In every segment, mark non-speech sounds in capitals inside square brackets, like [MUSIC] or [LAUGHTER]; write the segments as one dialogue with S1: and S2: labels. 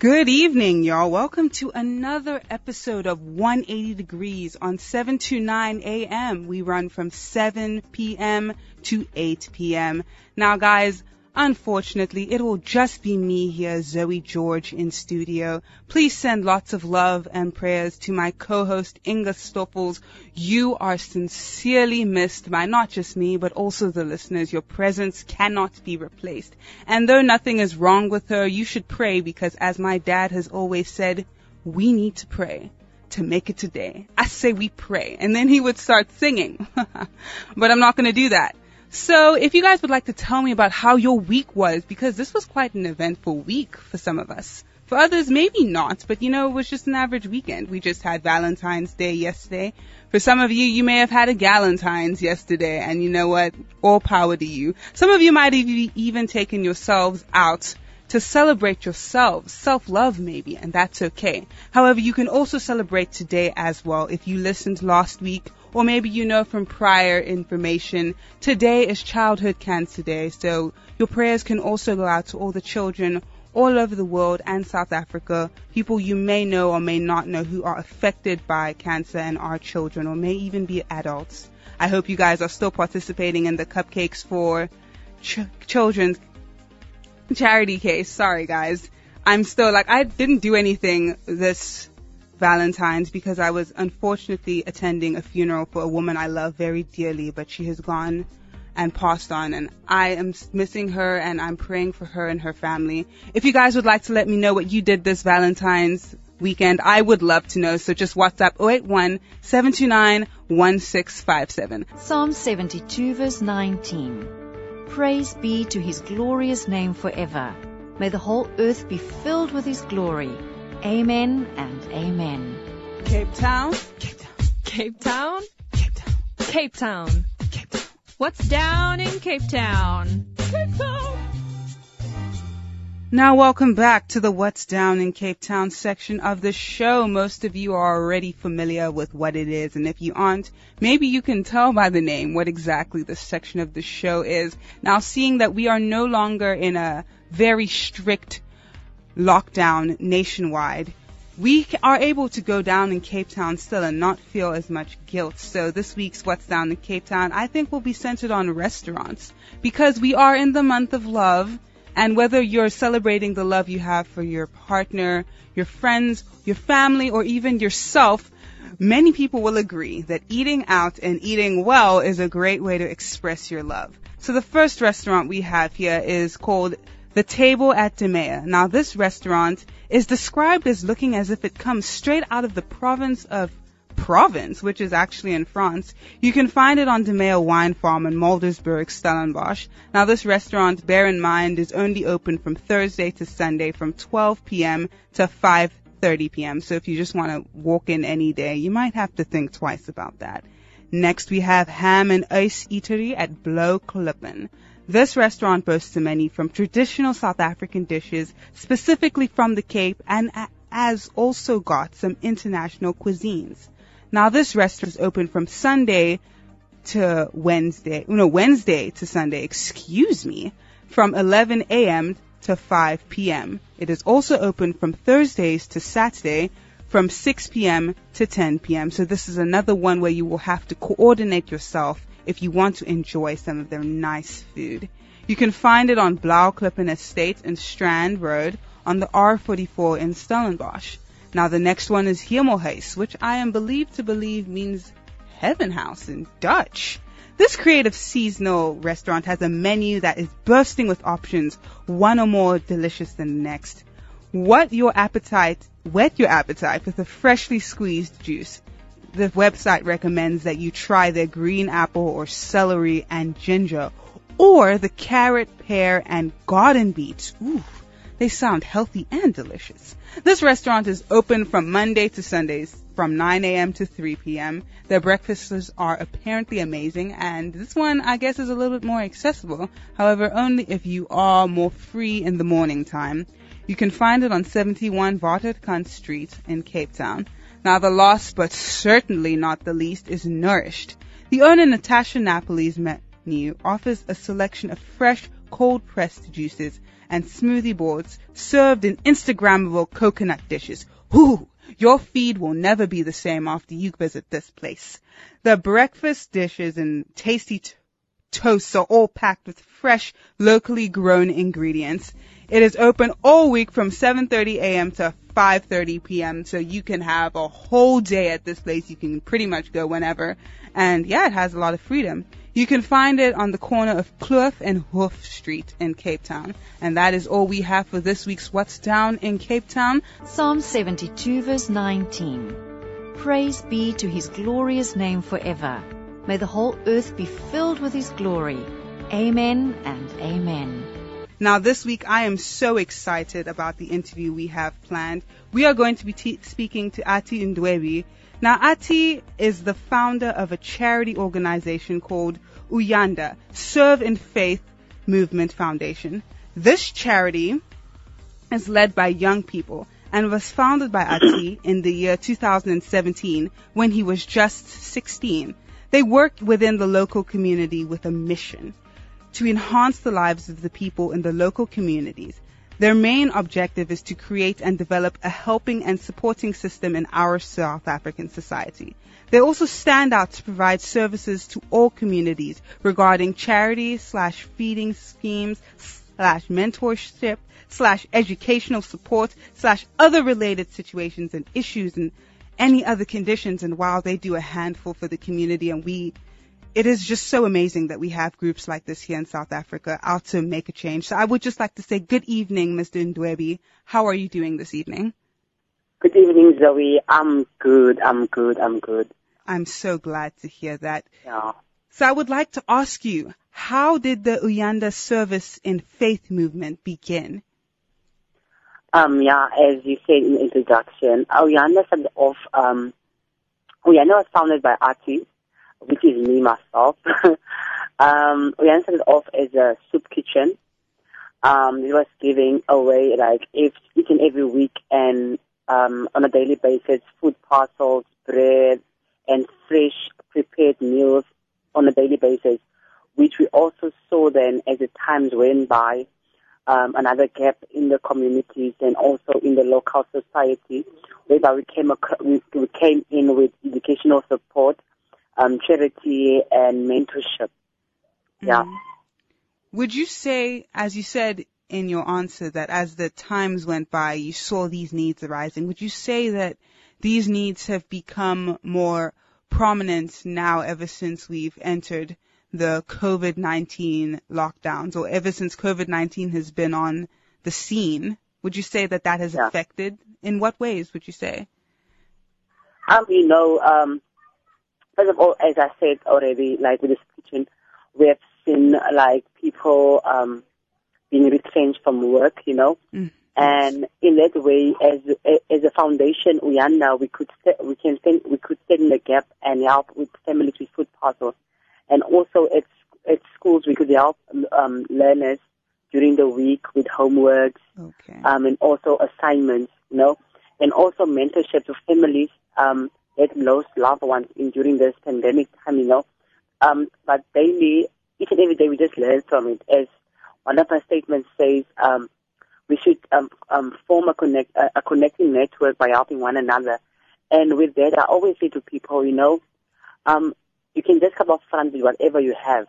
S1: Good evening, y'all. Welcome to another episode of 180 Degrees on 7 to 9 a.m. We run from 7 p.m. to 8 p.m. Now, guys, Unfortunately, it will just be me here, Zoe George, in studio. Please send lots of love and prayers to my co-host Inga Stoffels. You are sincerely missed by not just me, but also the listeners. Your presence cannot be replaced. And though nothing is wrong with her, you should pray because as my dad has always said, we need to pray to make it today. I say we pray. And then he would start singing. [LAUGHS] but I'm not going to do that. So if you guys would like to tell me about how your week was, because this was quite an eventful week for some of us. For others, maybe not, but you know, it was just an average weekend. We just had Valentine's Day yesterday. For some of you, you may have had a Galentine's yesterday, and you know what? All power to you. Some of you might have even taken yourselves out to celebrate yourselves, self-love maybe, and that's okay. However, you can also celebrate today as well. If you listened last week or maybe you know from prior information, today is Childhood Cancer Day, so your prayers can also go out to all the children all over the world and South Africa, people you may know or may not know who are affected by cancer and are children or may even be adults. I hope you guys are still participating in the cupcakes for ch- children's charity case. Sorry guys. I'm still like, I didn't do anything this Valentine's because I was unfortunately attending a funeral for a woman I love very dearly, but she has gone and passed on and I am missing her and I'm praying for her and her family. If you guys would like to let me know what you did this Valentine's weekend, I would love to know. So just WhatsApp 081 729 1657.
S2: Psalm 72 verse 19. Praise be to his glorious name forever. May the whole earth be filled with his glory. Amen and amen.
S1: Cape Town.
S3: Cape Town. Cape Town.
S1: Cape Town.
S3: Cape Town.
S1: Cape Town.
S3: What's down in Cape Town?
S1: Cape Town. Now welcome back to the What's Down in Cape Town section of the show. Most of you are already familiar with what it is, and if you aren't, maybe you can tell by the name what exactly this section of the show is. Now seeing that we are no longer in a very strict lockdown nationwide, we are able to go down in Cape Town still and not feel as much guilt. So this week's What's Down in Cape Town, I think will be centered on restaurants because we are in the month of love and whether you're celebrating the love you have for your partner, your friends, your family, or even yourself, many people will agree that eating out and eating well is a great way to express your love. So the first restaurant we have here is called the Table at De Meye. Now this restaurant is described as looking as if it comes straight out of the province of Provence, which is actually in France. You can find it on De Meye Wine Farm in Muldersburg, Stellenbosch. Now this restaurant, bear in mind, is only open from Thursday to Sunday from 12 p.m. to 5.30 p.m. So if you just want to walk in any day, you might have to think twice about that. Next we have Ham and Ice Eatery at Blaauwklippen. This restaurant boasts a menu from traditional South African dishes, specifically from the Cape, and has also got some international cuisines. Now this restaurant is open from Sunday to Wednesday, no, Wednesday to Sunday, excuse me, from 11 a.m. to 5 p.m. It is also open from Thursdays to Saturday from 6 p.m. to 10 p.m. So this is another one where you will have to coordinate yourself if you want to enjoy some of their nice food. You can find it on Blaauwklippen Estate and Strand Road on the R44 in Stellenbosch. Now the next one is Hemelhuijs, which I am believed to believe means heaven house in Dutch. This creative seasonal restaurant has a menu that is bursting with options, one or more delicious than the next. What your appetite, whet your appetite with a freshly squeezed juice the website recommends that you try their green apple or celery and ginger or the carrot, pear, and garden beets. Ooh, they sound healthy and delicious. This restaurant is open from Monday to Sundays from 9 a.m. to 3 p.m. Their breakfasts are apparently amazing, and this one, I guess, is a little bit more accessible. However, only if you are more free in the morning time. You can find it on 71 Waterkant Street in Cape Town. Now the last but certainly not the least is Nourished. The owner Natasha Napoli's menu offers a selection of fresh cold pressed juices, and smoothie boards served in Instagrammable coconut dishes. Whoo! Your feed will never be the same after you visit this place. The breakfast dishes and tasty t- toasts are all packed with fresh, locally grown ingredients. It is open all week from 7:30 a.m. to 5:30 p.m. So you can have a whole day at this place. You can pretty much go whenever. And yeah, it has a lot of freedom. You can find it on the corner of Kloof and Hof Street in Cape Town. And that is all we have for this week's What's Down in Cape Town.
S2: Psalm 72 verse 19. Praise be to his glorious name forever. May the whole earth be filled with his glory. Amen and amen.
S1: Now, this week I am so excited about the interview we have planned. We are going to be te- speaking to Athi Ndwebu. Now, Athi is the founder of a charity organization called Uyanda, Serve in Faith Movement Foundation. This charity is led by young people and was founded by Athi [COUGHS] in the year 2017 when he was just 16. They work within the local community with a mission to enhance the lives of the people in the local communities. Their main objective is to create and develop a helping and supporting system in our South African society. They also stand out to provide services to all communities regarding charity slash feeding schemes slash mentorship slash educational support slash other related situations and issues and any other conditions. And while they do a handful for the community and we it is just so amazing that we have groups like this here in South Africa out to make a change. So I would just like to say good evening, Mr. Ndwebu. How are you doing this evening?
S4: Good evening, Zoe. I'm good. I'm good. I'm good.
S1: I'm so glad to hear that.
S4: Yeah.
S1: So I would like to ask you, how did the Uyanda Service in Faith movement begin?
S4: Um, yeah, as you said in the introduction, Uyanda started off, um, Uyanda was founded by Athi, which is me myself. [LAUGHS] um, we started off as a soup kitchen. Um, it was giving away like each, each and every week and um, on a daily basis food parcels, bread, and fresh prepared meals on a daily basis, which we also saw then as the times went by. Um, another gap in the communities and also in the local society, whereby we came, we came in with educational support um, charity and mentorship. Yeah. Mm.
S1: Would you say, as you said in your answer, that as the times went by, you saw these needs arising? Would you say that these needs have become more prominent now ever since we've entered the COVID-19 lockdowns or ever since COVID-19 has been on the scene? Would you say that that has yeah. affected? In what ways would you say?
S4: Um, you know, um, first of all, as I said already, like with this kitchen, we have seen like people um, being retrenched from work, you know, mm. and in that way, as as a foundation, Uyanda, we could we can stand, we could stand in the gap and help with families with food parcels, and also at at schools we could help um, learners during the week with homeworks,
S1: okay.
S4: um, and also assignments, you know, and also mentorship to families. Um, had lost loved ones in during this pandemic time, you know. Um, but daily, each and every day, we just learn from it. As one of our statements says, um, we should um, um, form a connect a, a connecting network by helping one another. And with that, I always say to people, you know, um, you can just come up front with whatever you have,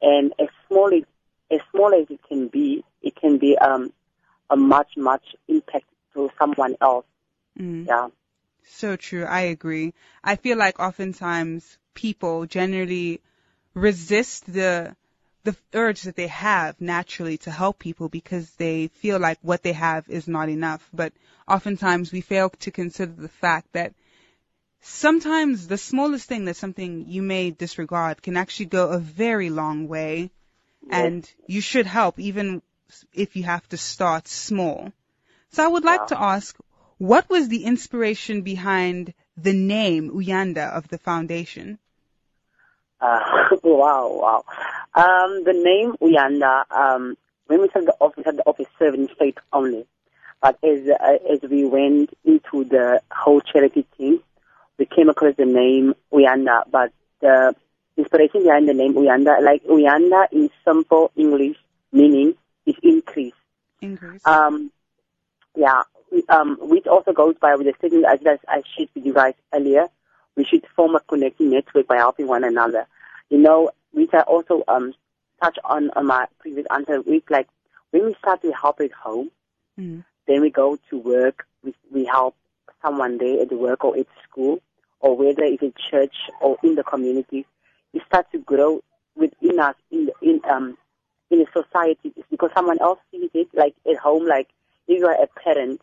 S4: and as small as as small as it can be, it can be um, a much much impact to someone else.
S1: Mm.
S4: Yeah.
S1: So true. I agree. I feel like oftentimes people generally resist the the urge that they have naturally to help people because they feel like what they have is not enough. But oftentimes we fail to consider the fact that sometimes the smallest thing that something you may disregard can actually go a very long way. And you should help even if you have to start small. So I would like yeah. to ask, what was the inspiration behind the name Uyanda of the foundation?
S4: Uh, [LAUGHS] wow, wow. Um, the name Uyanda, um, when we started the office, had the office serving faith only. But as, uh, as we went into the whole charity team, we came across the name Uyanda, but the inspiration behind the name Uyanda, like Uyanda in simple English meaning is increase.
S1: Increase.
S4: Um, yeah, we- um, which also goes by with the statement as I shared with you guys earlier. We should form a connecting network by helping one another. You know, which I also um touch on on my previous answer. With like when we start to help at home,
S1: Mm.
S4: then we go to work. We we help someone there at work or at school, or whether it's at church or in the community. It starts to grow within us in the, in um in the society It's because someone else sees it. Like at home, like if you are a parent,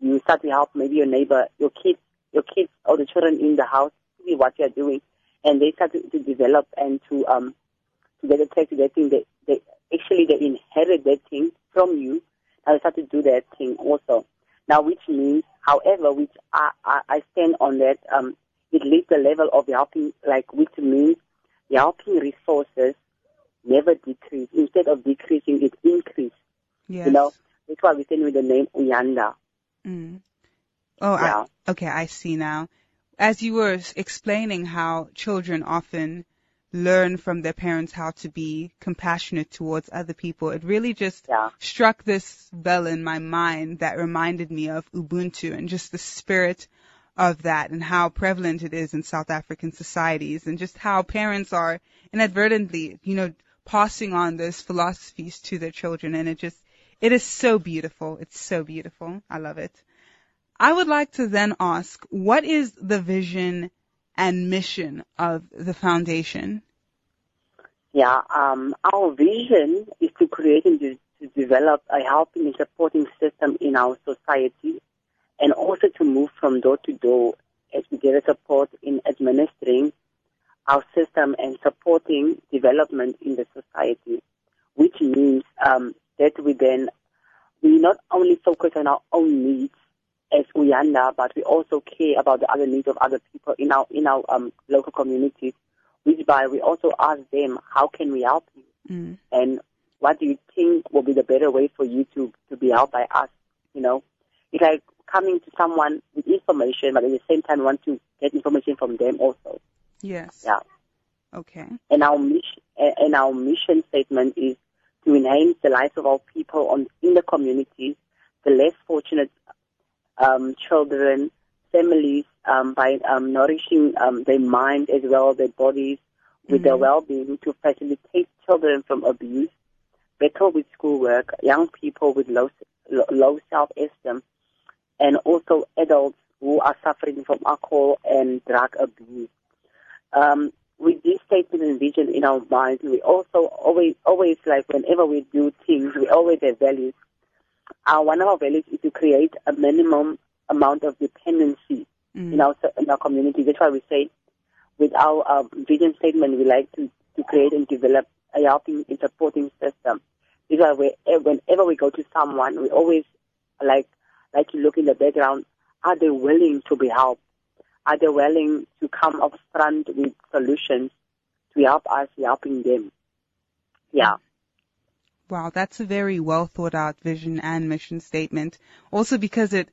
S4: you start to help maybe your neighbor, your kids, your kids or the children in the house see what you are doing, and they start to, to develop and to um to get attached to that thing. They they actually they inherit that thing from you, and they start to do that thing also. Now, which means, however, which I I, I stand on that um it leaves the level of helping, like which means the helping resources never decrease. Instead of decreasing, it increases.
S1: Yes.
S4: You know, that's why we stand with the name Uyanda.
S1: Mm. Oh,
S4: Yeah.
S1: I, okay, I see now. As you were explaining how children often learn from their parents how to be compassionate towards other people, it really just
S4: Yeah.
S1: struck this bell in my mind that reminded me of Ubuntu and just the spirit of that and how prevalent it is in South African societies and just how parents are inadvertently, you know, passing on those philosophies to their children and it just, it is so beautiful. It's so beautiful. I love it. I would like to then ask, what is the vision and mission of the foundation?
S4: Yeah, um, our vision is to create and to, to develop a helping and supporting system in our society and also to move from door to door as we get support in administering our system and supporting development in the society, which means um, that we then, we not only focus on our own needs as Uyanda, but we also care about the other needs of other people in our, in our um, local communities which by we also ask them, how can we help you?
S1: Mm.
S4: And what do you think will be the better way for you to, to be helped by us? You know, it's like coming to someone with information, but at the same time want to get information from them also.
S1: Yes.
S4: Yeah.
S1: Okay.
S4: And our mission, and our mission statement is to enhance the lives of our people on, in the communities, the less fortunate um, children, families, um, by um, nourishing um, their mind as well as their bodies with their
S1: Mhm.
S4: well-being to facilitate children from abuse, battle with schoolwork, young people with low, low low self-esteem, and also adults who are suffering from alcohol and drug abuse. Um, with this statement and vision in our minds, we also always, always like whenever we do things, we always have values. Uh, one of our values is to create a minimum amount of dependency
S1: Mm.
S4: in our in our community. That's why we say, with our uh, vision statement, we like to, to create and develop a helping and supporting system. This is why whenever we go to someone, we always like like to look in the background. Are they willing to be helped? Are they willing to come up front with solutions to help us helping them? Yeah.
S1: Wow, that's a very well thought out vision and mission statement. Also because it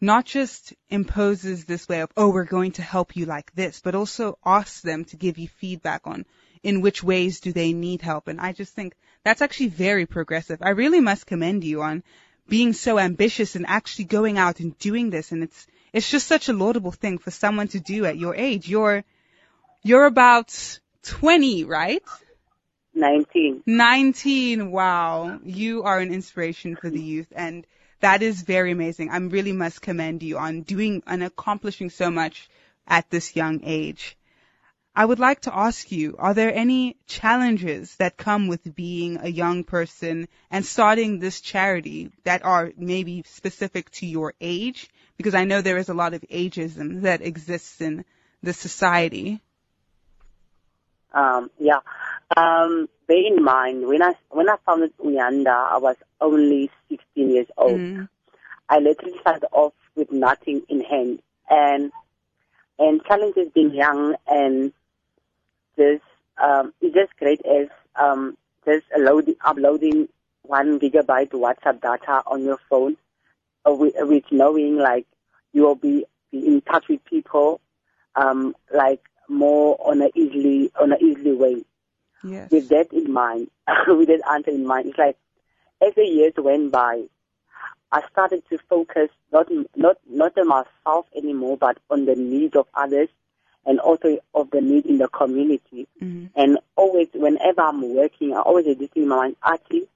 S1: not just imposes this way of, oh, we're going to help you like this, but also asks them to give you feedback on in which ways do they need help. And I just think that's actually very progressive. I really must commend you on being so ambitious and actually going out and doing this. And it's, it's just such a laudable thing for someone to do at your age. You're, you're about 20, right?
S4: 19.
S1: 19. Wow. You are an inspiration for the youth and that is very amazing. I really must commend you on doing and accomplishing so much at this young age. I would like to ask you, are there any challenges that come with being a young person and starting this charity that are maybe specific to your age? Because I know there is a lot of ageism that exists in the society.
S4: Um, yeah. Um, bear in mind, when I when I founded Uyanda, I was only 16 years old.
S1: Mm.
S4: I literally started off with nothing in hand, and and challenges being young and just um, it's just great as um, just loading, uploading one gigabyte WhatsApp data on your phone, with, with knowing like you will be, be in touch with people, um, like more on a easily on a easily way.
S1: Yes.
S4: with that in mind, [LAUGHS] with that answer in mind, it's like as the years went by, I started to focus not not not on myself anymore, but on the needs of others, and also of the need in the community.
S1: Mhm.
S4: And always, whenever I'm working, I always have this in my mind, Archie,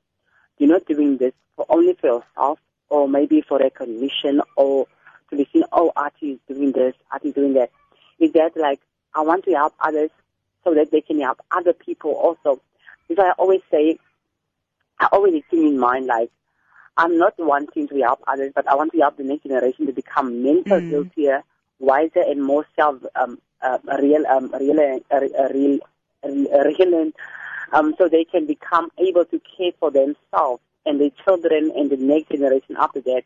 S4: you're not doing this for only for yourself, or maybe for recognition, or to be seen, oh, Archie is doing this, Archie is doing that. Is that like, I want to help others so that they can help other people also. Because I always say, I always think in mind, like, I'm not wanting to help others, but I want to help the next generation to become mental
S1: Mm.
S4: healthier, wiser, and more self um, uh, real, um, real, uh, real, real, real, um, so they can become able to care for themselves and their children and the next generation after that.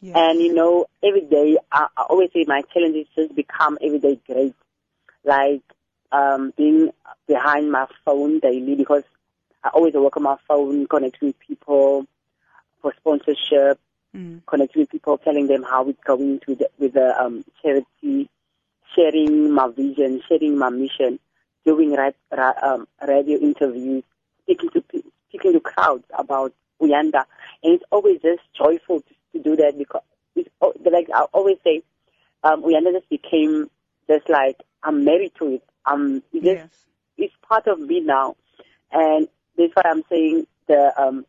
S1: Yes.
S4: And you know, every day I, I always say my challenge is just become every day great, like um, being behind my phone daily because I always work on my phone, connecting with people for sponsorship,
S1: Mm.
S4: connecting with people, telling them how it's going with the, with the um, charity, sharing my vision, sharing my mission, doing ra- ra- um, radio interviews, speaking to speaking to crowds about Uyanda, and it's always just joyful to, to do that because it's like I always say, um, Uyanda just became just like I'm married to it. Um, it just
S1: Yes.
S4: it's part of me now, and that's why I'm saying the um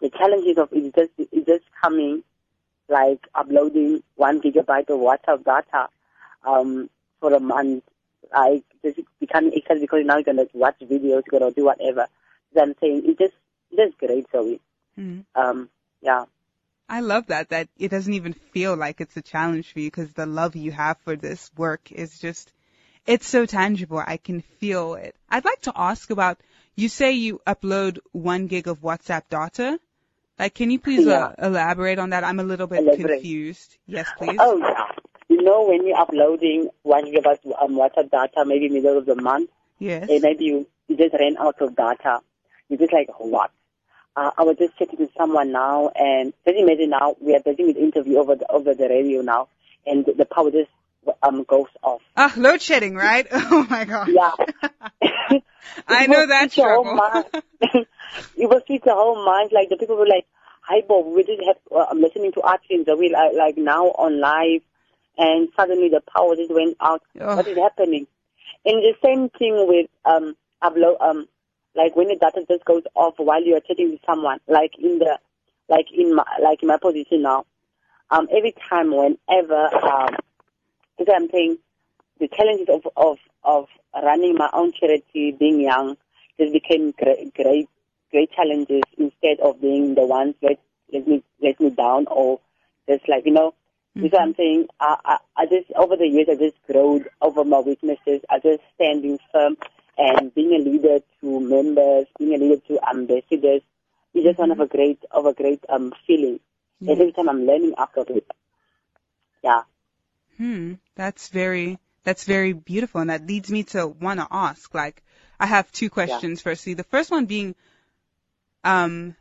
S4: the challenges of it is just is just coming like uploading one gigabyte of WhatsApp data um for a month, like just becoming excited because now you're gonna watch videos, you're gonna do whatever. So I'm saying it's just it's just great, Zoe.
S1: Mm.
S4: Um, yeah.
S1: I love that, that it doesn't even feel like it's a challenge for you because the love you have for this work is just, it's so tangible. I can feel it. I'd like to ask about, you say you upload one gig of WhatsApp data. Like, can you please uh, elaborate on that? I'm a little bit
S4: Elaborate.
S1: confused. Yes, please.
S4: Oh yeah. You know when you're uploading one gigabyte um, WhatsApp data, maybe middle of the month,
S1: Yes.
S4: and maybe you, you just ran out of data. You're just like, what? Uh, I was just chatting to someone now, and just imagine now we are doing an interview over the over the radio now, and the, power just um goes off.
S1: Ah, load shedding, right? [LAUGHS] Oh my god.
S4: Yeah. [LAUGHS]
S1: I know that
S4: switch your whole mind. [LAUGHS] it will switch the whole mind. Like the people were like, "Hi Bob, we just have uh, I'm listening to Athi and Zoe like, like now on live," and suddenly the power just went out.
S1: Ugh.
S4: What is happening? And the same thing with um upload um like when the data just goes off while you are chatting with someone, like in the like in my like in my position now. Um, every time, whenever um, because I'm saying the challenges of of of running my own charity, being young, just became great great great challenges instead of being the ones that let me let me down or just like you know. That's what I'm saying. I, I I just over the years I just growed over my weaknesses. I just standing firm and being a leader to members, being a leader to ambassadors. It's just one of a great of a great um feeling.
S1: Yeah.
S4: Every time I'm learning after it. Yeah.
S1: Hmm, that's very that's very beautiful, and that leads me to want to ask. Like, I have two questions. Firstly, the first one being, um,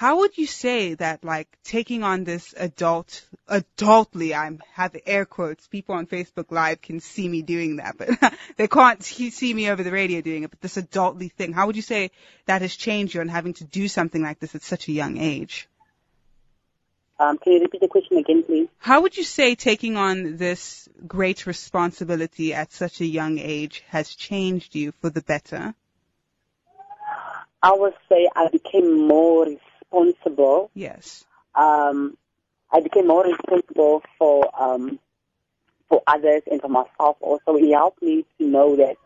S1: how would you say that like taking on this adult, adultly, I'm have air quotes. People on Facebook Live can see me doing that, but [LAUGHS] they can't see me over the radio doing it. But this adultly thing, how would you say that has changed you and having to do something like this at such a young age?
S4: Um, can you repeat the question again, please?
S1: How would you say taking on this great responsibility at such a young age has changed you for the better?
S4: I would say I became more responsible.
S1: Yes.
S4: Um, I became more responsible for um, for others and for myself. Also, it helped me to know that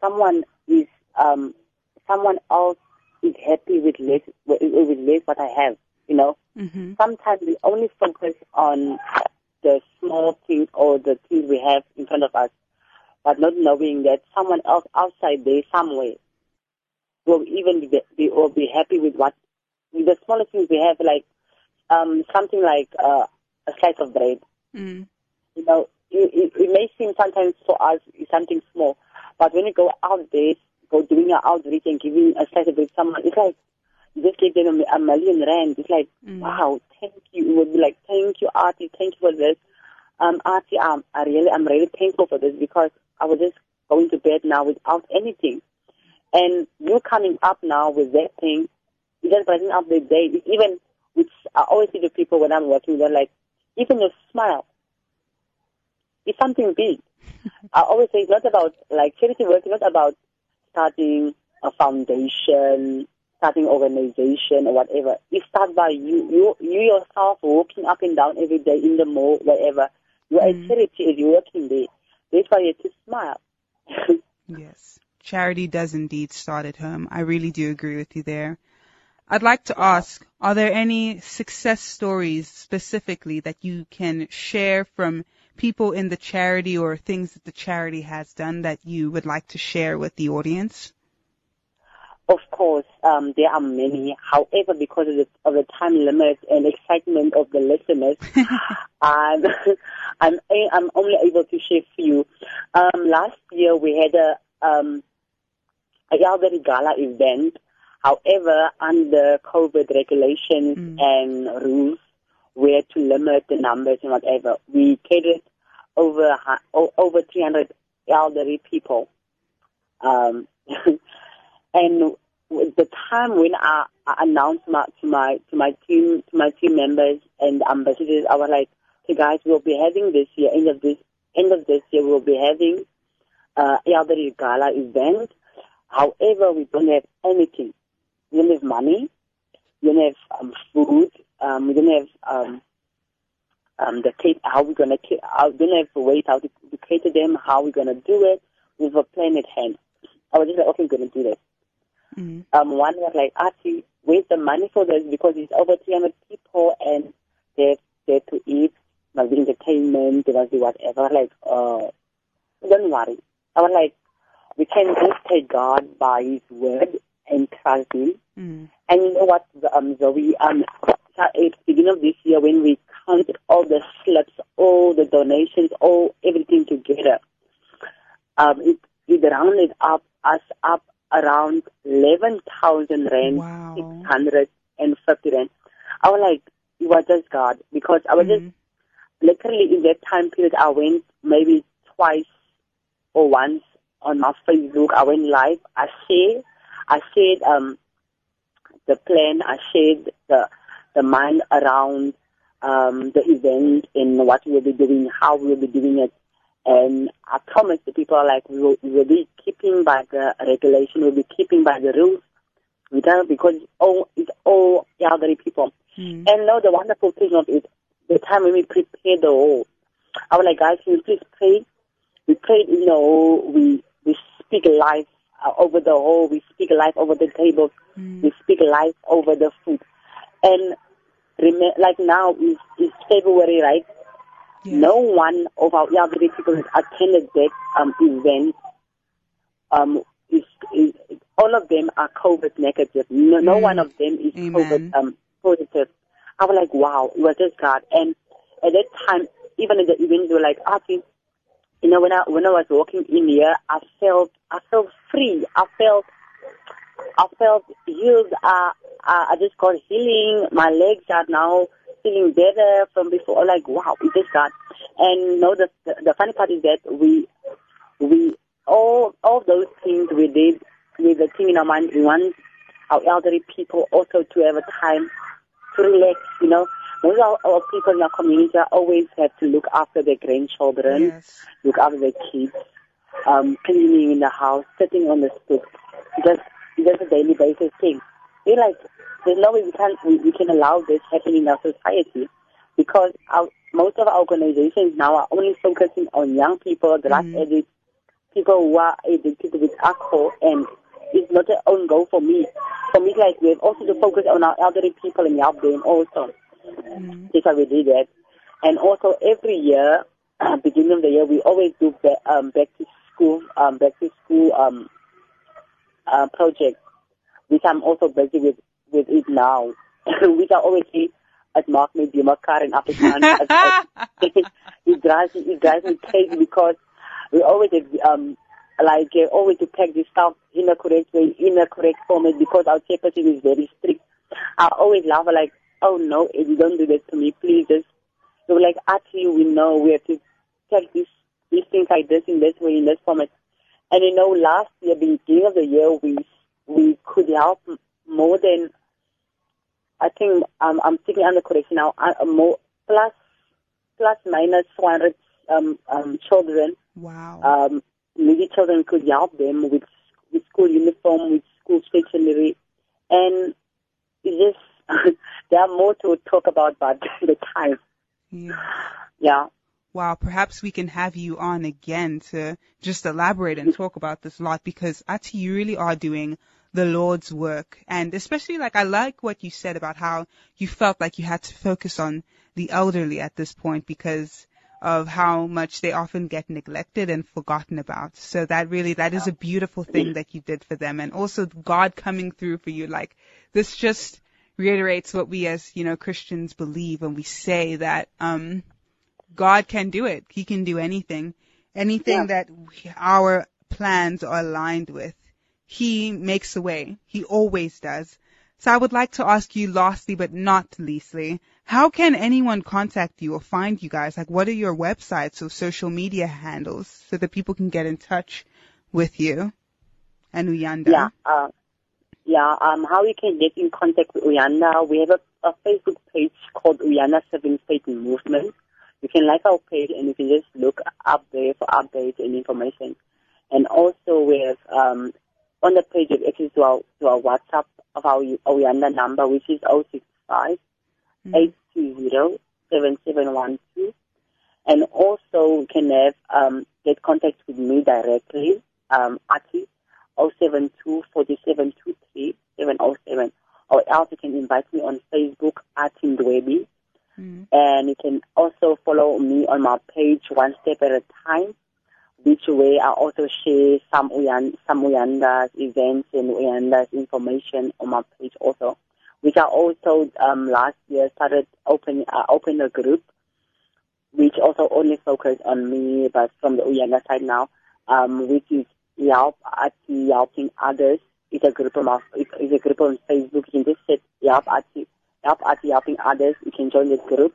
S4: someone is um, someone else is happy with less with with less what I have. You know,
S1: Mhm.
S4: sometimes we only focus on the small things or the things we have in front of us, but not knowing that someone else outside there somewhere will even be, be will be happy with what the smallest things we have, like um, something like uh, a slice of bread.
S1: Mm.
S4: You know, it, it, it may seem sometimes for us it's something small, but when you go out there, go doing your outreach and giving a slice of bread to someone, it's like you just gave them a, million rand. It's like,
S1: Mm.
S4: wow, thank you. It would be like, thank you, Athi, thank you for this. Um, Athi, um, I really, I'm really thankful for this because I was just going to bed now without anything. And you coming up now with that thing, it just brightening up the day. It's even, which I always see the people when I'm working, they're like, even your smile is something big. [LAUGHS] I always say it's not about, like, charity work It's not about starting a foundation, starting organization or whatever. It starts by you, you, you yourself walking up and down every day in the mall, wherever. You're
S1: Mm.
S4: a charity and you're working there. That's why you have to smile. [LAUGHS]
S1: Yes. Charity does indeed start at home. I really do agree with you there. I'd like to ask, are there any success stories specifically that you can share from people in the charity or things that the charity has done that you would like to share with the audience?
S4: Of course, um, there are many. However, because of the, of the time limit and excitement of the listeners, [LAUGHS] I'm, I'm, I'm only able to share few. Um, last year we had a, um, a elderly gala event. However, under COVID regulations
S1: Mm.
S4: and rules, we had to limit the numbers and whatever. We catered over over 300 elderly people. Um, [LAUGHS] and the time when I, I announced my, to my to my team to my team members and ambassadors, I was like, "Hey guys, we'll be having this year end of this end of this year, we'll be having uh, elderly gala event. However, we don't have anything. We don't have money. We don't have um, food. Um, we don't have um, um, the cate- how we're gonna how, we don't have a way how to, to cater them. How we're gonna do it with a plan at hand. I was just like, okay, we're gonna do this
S1: Mm.
S4: um, one was like, Archie, where's the money for this? Because it's over 300 people and they they have to eat, there must be entertainment, there must be whatever. Like, uh, don't worry. I was like, we can just take God by His word and trust Him.
S1: Mm.
S4: And you know what, um, Zoe, um, at the beginning of this year when we counted all the slips, all the donations, all everything together, um, it, it rounded up us up around 11,000 rand,
S1: Wow.
S4: 650 rand. I was like, it was just God because I was just
S1: Mm.
S4: literally in that time period, I went maybe twice or once on my Facebook. I went live. I shared, I shared um, the plan. I shared the the mind around um, the event and what we'll be doing, how we'll be doing it. And I promised the people like we will, we will be keeping by the regulation. We'll be keeping by the rules. We don't because it's all it's all elderly people.
S1: Mm.
S4: And now the wonderful thing of it, the time when we prepared the whole, I was like, guys, can you please pray? We prayed in the whole, we, we speak life uh, over the whole, we speak life over the table,
S1: Mm.
S4: we speak life over the food. And rem- like now is, is February, right?
S1: Yes.
S4: No one of our elderly people that attended that um, event, um, is, is, all of them are COVID negative. No, no
S1: Mm.
S4: one of them is
S1: Amen.
S4: COVID um, positive. I was like, wow, it was just God. And at that time, even at the event, they were like, Archie, you know, when I when I was walking in here, I felt I felt free. I felt I felt healed. I I, I just got healing. My legs are now feeling better from before. Like wow, it just got. And no, the the, the funny part is that we we all all those things we did with the thing in our mind. We want our elderly people also to have a time to relax. You know, most of our, people in our community always have to look after their grandchildren
S1: Yes.
S4: look after the kids, um, cleaning in the house, sitting on the stoop, just just a daily basis thing. We're like, there's no way we can we, we can allow this happening in our society because our, most of our organizations now are only focusing on young people, drug
S1: Mhm.
S4: addicts, people who are addicted with alcohol, and it's not an own goal for me. For me, like we have also to focus on our elderly people and help them also.
S1: Mm.
S4: That's why we did that. And also every year, [CLEARS THROAT] beginning of the year, we always do back, um, back to school, um, back to school um, uh, project, which I'm also busy with with it now, [LAUGHS] which I always see at Mark me my car in Afrikaans. [LAUGHS] [LAUGHS] it drives me, it drives me crazy because we always um like uh, always to pack this stuff in a correct way, in a correct format because our chairperson is very strict. I always laugh like, oh no, if you don't do that to me, please just were like, actually, we know we have to take this, these things like this in this way, in this format. And you know, last year, beginning of the year, we we could help more than I think um, I'm thinking under correction now. Uh, more plus plus minus 400 um, um, children.
S1: Wow.
S4: Um, needy children could help them with with school uniform, with school stationery, and it's just [LAUGHS] there are more to talk about, but [LAUGHS] the time,
S1: yeah.
S4: yeah.
S1: Wow, perhaps we can have you on again to just elaborate and talk about this a lot because Athi, you really are doing the Lord's work. And especially like I like what you said about how you felt like you had to focus on the elderly at this point because of how much they often get neglected and forgotten about. So that really, that is a beautiful thing that you did for them. And also God coming through for you. Like this just reiterates what we as, you know, Christians believe when we say that, um, God can do it. He can do anything. Anything
S4: Yeah.
S1: that we, our plans are aligned with. He makes a way. He always does. So I would like to ask you lastly, but not leastly, how can anyone contact you or find you guys? Like what are your websites or social media handles so that people can get in touch with you and Uyanda?
S4: Yeah, uh, yeah. Um, how you can get in contact with Uyanda? We have a, a Facebook page called Uyanda Serve in Faith Movement. You can like our page and you can just look up there for updates and information. And also we have um, on the page of access to our to our WhatsApp of our Uyanda number, which is 065
S1: Mm.
S4: 820-7712. And also you can have um, get contact with me directly, um, Athi, 072 4723 707. Or else you can invite me on Facebook, Athi Ndwebu.
S1: Mm.
S4: And you can also follow me on my page, One Step at a Time, which way I also share some Uyan, some Uyanda's events and Uyanda's information on my page also which I also um, last year started open uh, open a group, which also only focused on me, but from the Uyanda side now, um, which is help at helping others. It's a group on, it's a group on Facebook. You can just set help at help at helping others. You can join this group,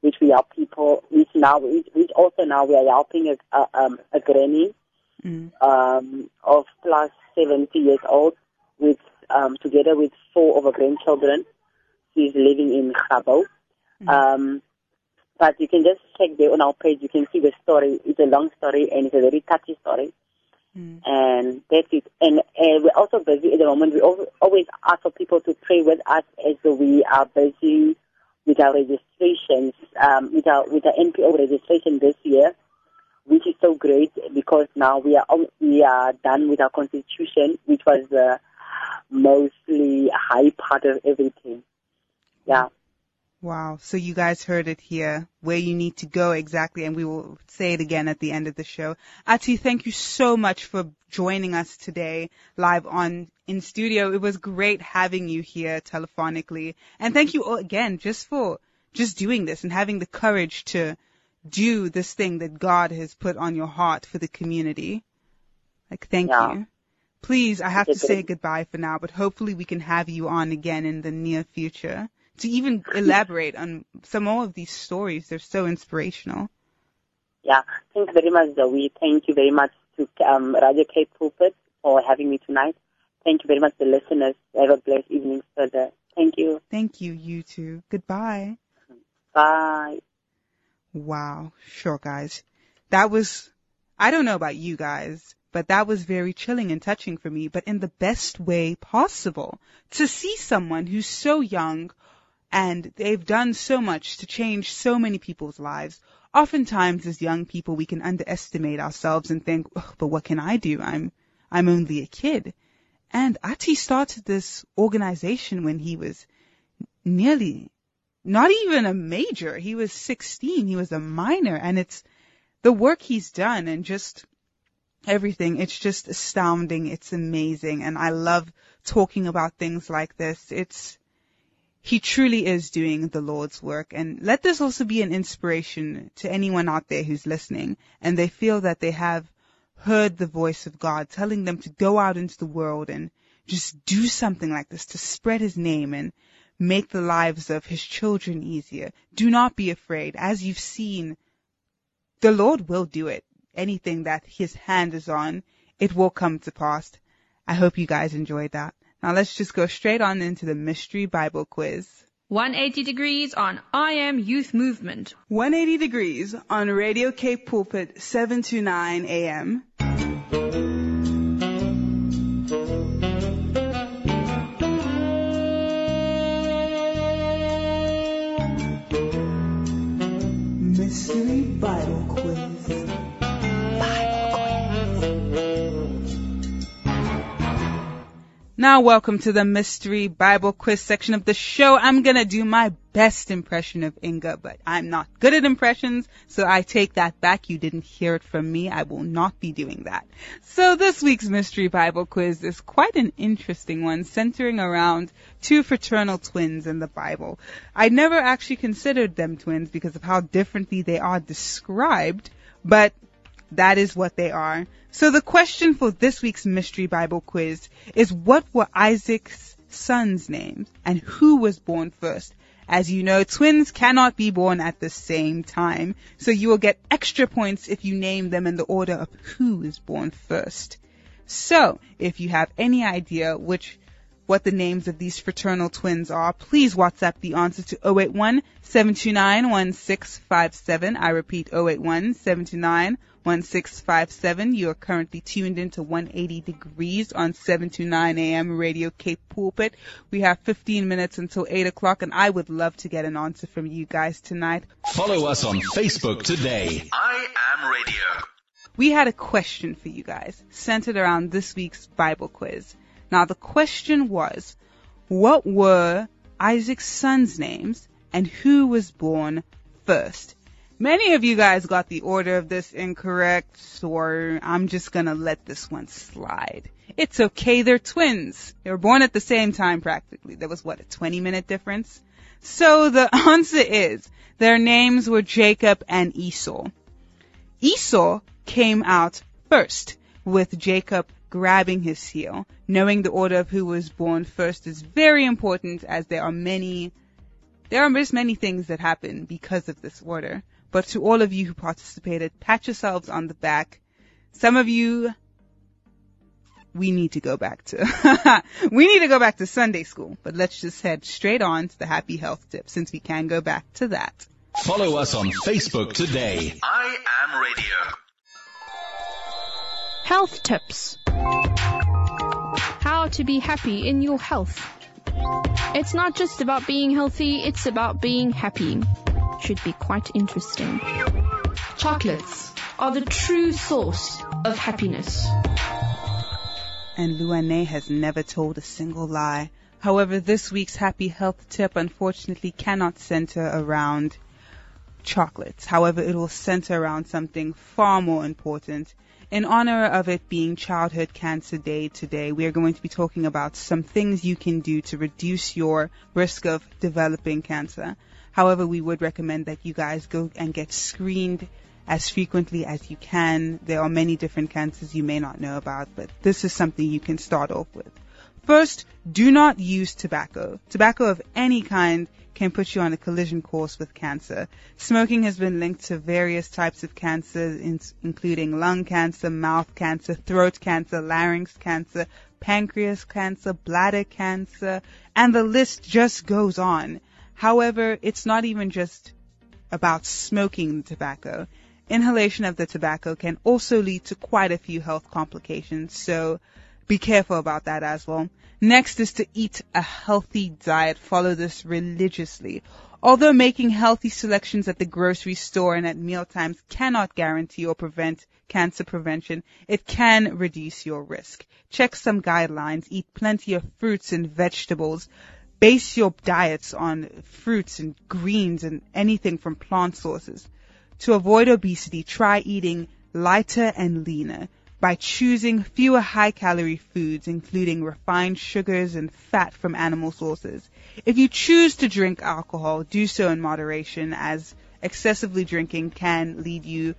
S4: which we help people. Which now which, also now we are helping a a, um, a granny
S1: Mm.
S4: um, of plus 70 years old with um, together with four of her grandchildren. She's living in Grabouw. Um, but you can just check there on our page. You can see the story. It's a long story and it's a very touchy story.
S1: Mm.
S4: And that's it. And uh, we're also busy at the moment. We always ask for people to pray with us as we are busy with our registrations, um, with our with our NPO registration this year, which is so great because now we are we are done with our constitution, which was the mostly high part of everything. Yeah.
S1: Wow. So you guys heard it here, where you need to go exactly, and we will say it again at the end of the show. Athi, thank you so much for joining us today live on in studio. It was great having you here telephonically. And thank you all again just for just doing this and having the courage to do this thing that God has put on your heart for the community. Like, thank
S4: Yeah.
S1: you. Please, I have to say goodbye for now, but hopefully we can have you on again in the near future to even elaborate on some more of these stories. They're so inspirational.
S4: Yeah. Thanks very much, Zoe. Thank you very much to um, Radio Cape Pulpit for having me tonight. Thank you very much, the listeners. Have a blessed evening further. Thank you.
S1: Thank you, you two. Goodbye.
S4: Bye.
S1: Wow. Sure, guys. That was, I don't know about you guys, but that was very chilling and touching for me, but in the best way possible. To see someone who's so young and they've done so much to change so many people's lives. Oftentimes as young people, we can underestimate ourselves and think, "Ugh, but what can I do? I'm, I'm only a kid. And Athi started this organization when he was nearly not even a major. He was 16. He was a minor and it's the work he's done and just everything. It's just astounding. It's amazing. And I love talking about things like this. It's, he truly is doing the Lord's work. And let this also be an inspiration to anyone out there who's listening and they feel that they have heard the voice of God telling them to go out into the world and just do something like this to spread his name and make the lives of his children easier. Do not be afraid. As you've seen, the Lord will do it. Anything that his hand is on, it will come to pass. I hope you guys enjoyed that. Now let's just go straight on into the mystery Bible quiz.
S3: 180 degrees on I Am Youth Movement.
S1: 180 degrees on Radio Cape Pulpit 7 to 9 a.m. Now, welcome to the Mystery Bible Quiz section of the show. I'm gonna do my best impression of Inga, but I'm not good at impressions, so I take that back. You didn't hear it from me. I will not be doing that. So this week's Mystery Bible Quiz is quite an interesting one, centering around two fraternal twins in the Bible. I never actually considered them twins because of how differently they are described, but that is what they are. So the question for this week's Mystery Bible quiz is what were Isaac's sons' names and who was born first? As you know, twins cannot be born at the same time, so you will get extra points if you name them in the order of who is born first. So, if you have any idea which what the names of these fraternal twins are, please WhatsApp the answer to 081 729 1657. I repeat 081 729 1657. You are currently tuned into 180 degrees on 7 to 9 a.m. Radio Cape Pulpit. We have 15 minutes until 8 o'clock and I would love to get an answer from you guys tonight.
S5: Follow us on Facebook today. I am radio.
S1: We had a question for you guys centered around this week's Bible quiz. Now the question was, what were Isaac's sons' names and who was born first? Many of you guys got the order of this incorrect, so I'm just gonna let this one slide. It's okay, they're twins. They were born at the same time practically. There was what, a 20 minute difference? So the [LAUGHS] answer is, their names were Jacob and Esau. Esau came out first, with Jacob grabbing his heel. Knowing the order of who was born first is very important as there are many, there are just many things that happen because of this order. But to all of you who participated, pat yourselves on the back. Some of you, we need to go back to, [LAUGHS] we need to go back to Sunday school, but let's just head straight on to the happy health tip since we can go back to that.
S5: Follow us on Facebook today. I am radio.
S3: Health tips. How to be happy in your health. It's not just about being healthy, it's about being happy. Should be quite interesting. Chocolates are the true source of happiness.
S1: And Luane has never told a single lie. However, this week's happy health tip unfortunately cannot center around chocolates. However, it will center around something far more important. In honor of it being Childhood Cancer Day today, we are going to be talking about some things you can do to reduce your risk of developing cancer. However, we would recommend that you guys go and get screened as frequently as you can. There are many different cancers you may not know about, but this is something you can start off with. First, do not use tobacco. Tobacco of any kind can put you on a collision course with cancer. Smoking has been linked to various types of cancer, including lung cancer, mouth cancer, throat cancer, larynx cancer, pancreas cancer, bladder cancer, and the list just goes on. However, it's not even just about smoking the tobacco. Inhalation of the tobacco can also lead to quite a few health complications, so be careful about that as well. Next is to eat a healthy diet. Follow this religiously. Although making healthy selections at the grocery store and at mealtimes cannot guarantee or prevent cancer prevention, it can reduce your risk. Check some guidelines. Eat plenty of fruits and vegetables base your diets on fruits and greens and anything from plant sources. To avoid obesity, try eating lighter and leaner by choosing fewer high calorie foods, including refined sugars and fat from animal sources. If you choose to drink alcohol, do so in moderation as excessively drinking can lead you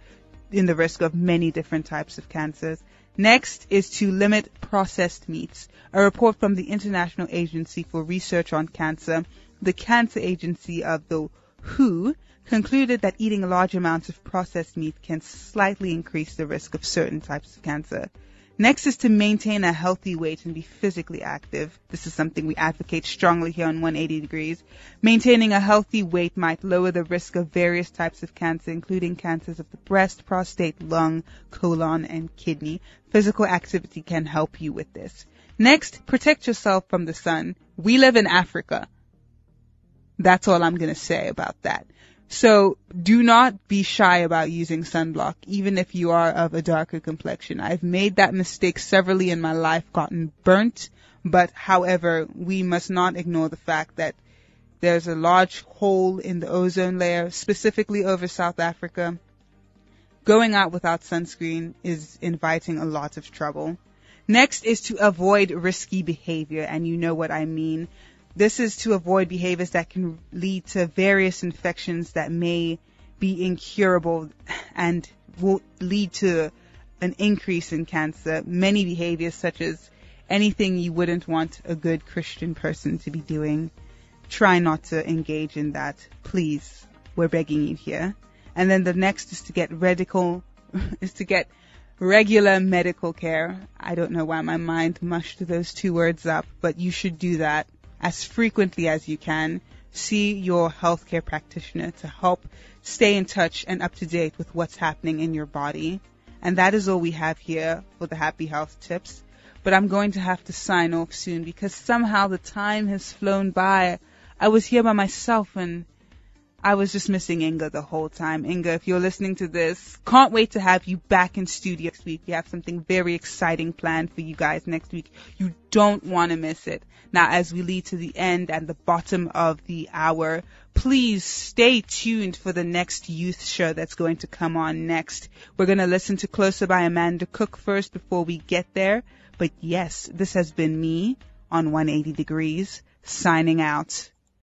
S1: in the risk of many different types of cancers. Next is to limit processed meats. A report from the International Agency for Research on Cancer, the Cancer Agency of the WHO, concluded that eating large amounts of processed meat can slightly increase the risk of certain types of cancer. Next is to maintain a healthy weight and be physically active. This is something we advocate strongly here on 180 degrees. Maintaining a healthy weight might lower the risk of various types of cancer, including cancers of the breast, prostate, lung, colon, and kidney. Physical activity can help you with this. Next, protect yourself from the sun. We live in Africa. That's all I'm going to say about that. So do not be shy about using sunblock, even if you are of a darker complexion. I've made that mistake severally in my life, gotten burnt, but however, we must not ignore the fact that there's a large hole in the ozone layer, specifically over South Africa. Going out without sunscreen is inviting a lot of trouble. Next is to avoid risky behavior, and you know what I mean. This is to avoid behaviors that can lead to various infections that may be incurable and will lead to an increase in cancer. Many behaviors such as anything you wouldn't want a good Christian person to be doing. Try not to engage in that. Please. We're begging you here. And then the next is to get radical, [LAUGHS] is to get regular medical care. I don't know why my mind mushed those two words up, but you should do that as frequently as you can. See your healthcare practitioner to help stay in touch and up to date with what's happening in your body. And that is all we have here for the happy health tips. But I'm going to have to sign off soon because somehow the time has flown by. I was here by myself and I was just missing Inga the whole time. Inga, if you're listening to this, can't wait to have you back in studio next week. We have something very exciting planned for you guys next week. You don't want to miss it. Now, as we lead to the end and the bottom of the hour, please stay tuned for the next youth show that's going to come on next. We're going to listen to Closer by Amanda Cook first before we get there. But yes, this has been me on 180 Degrees, signing out.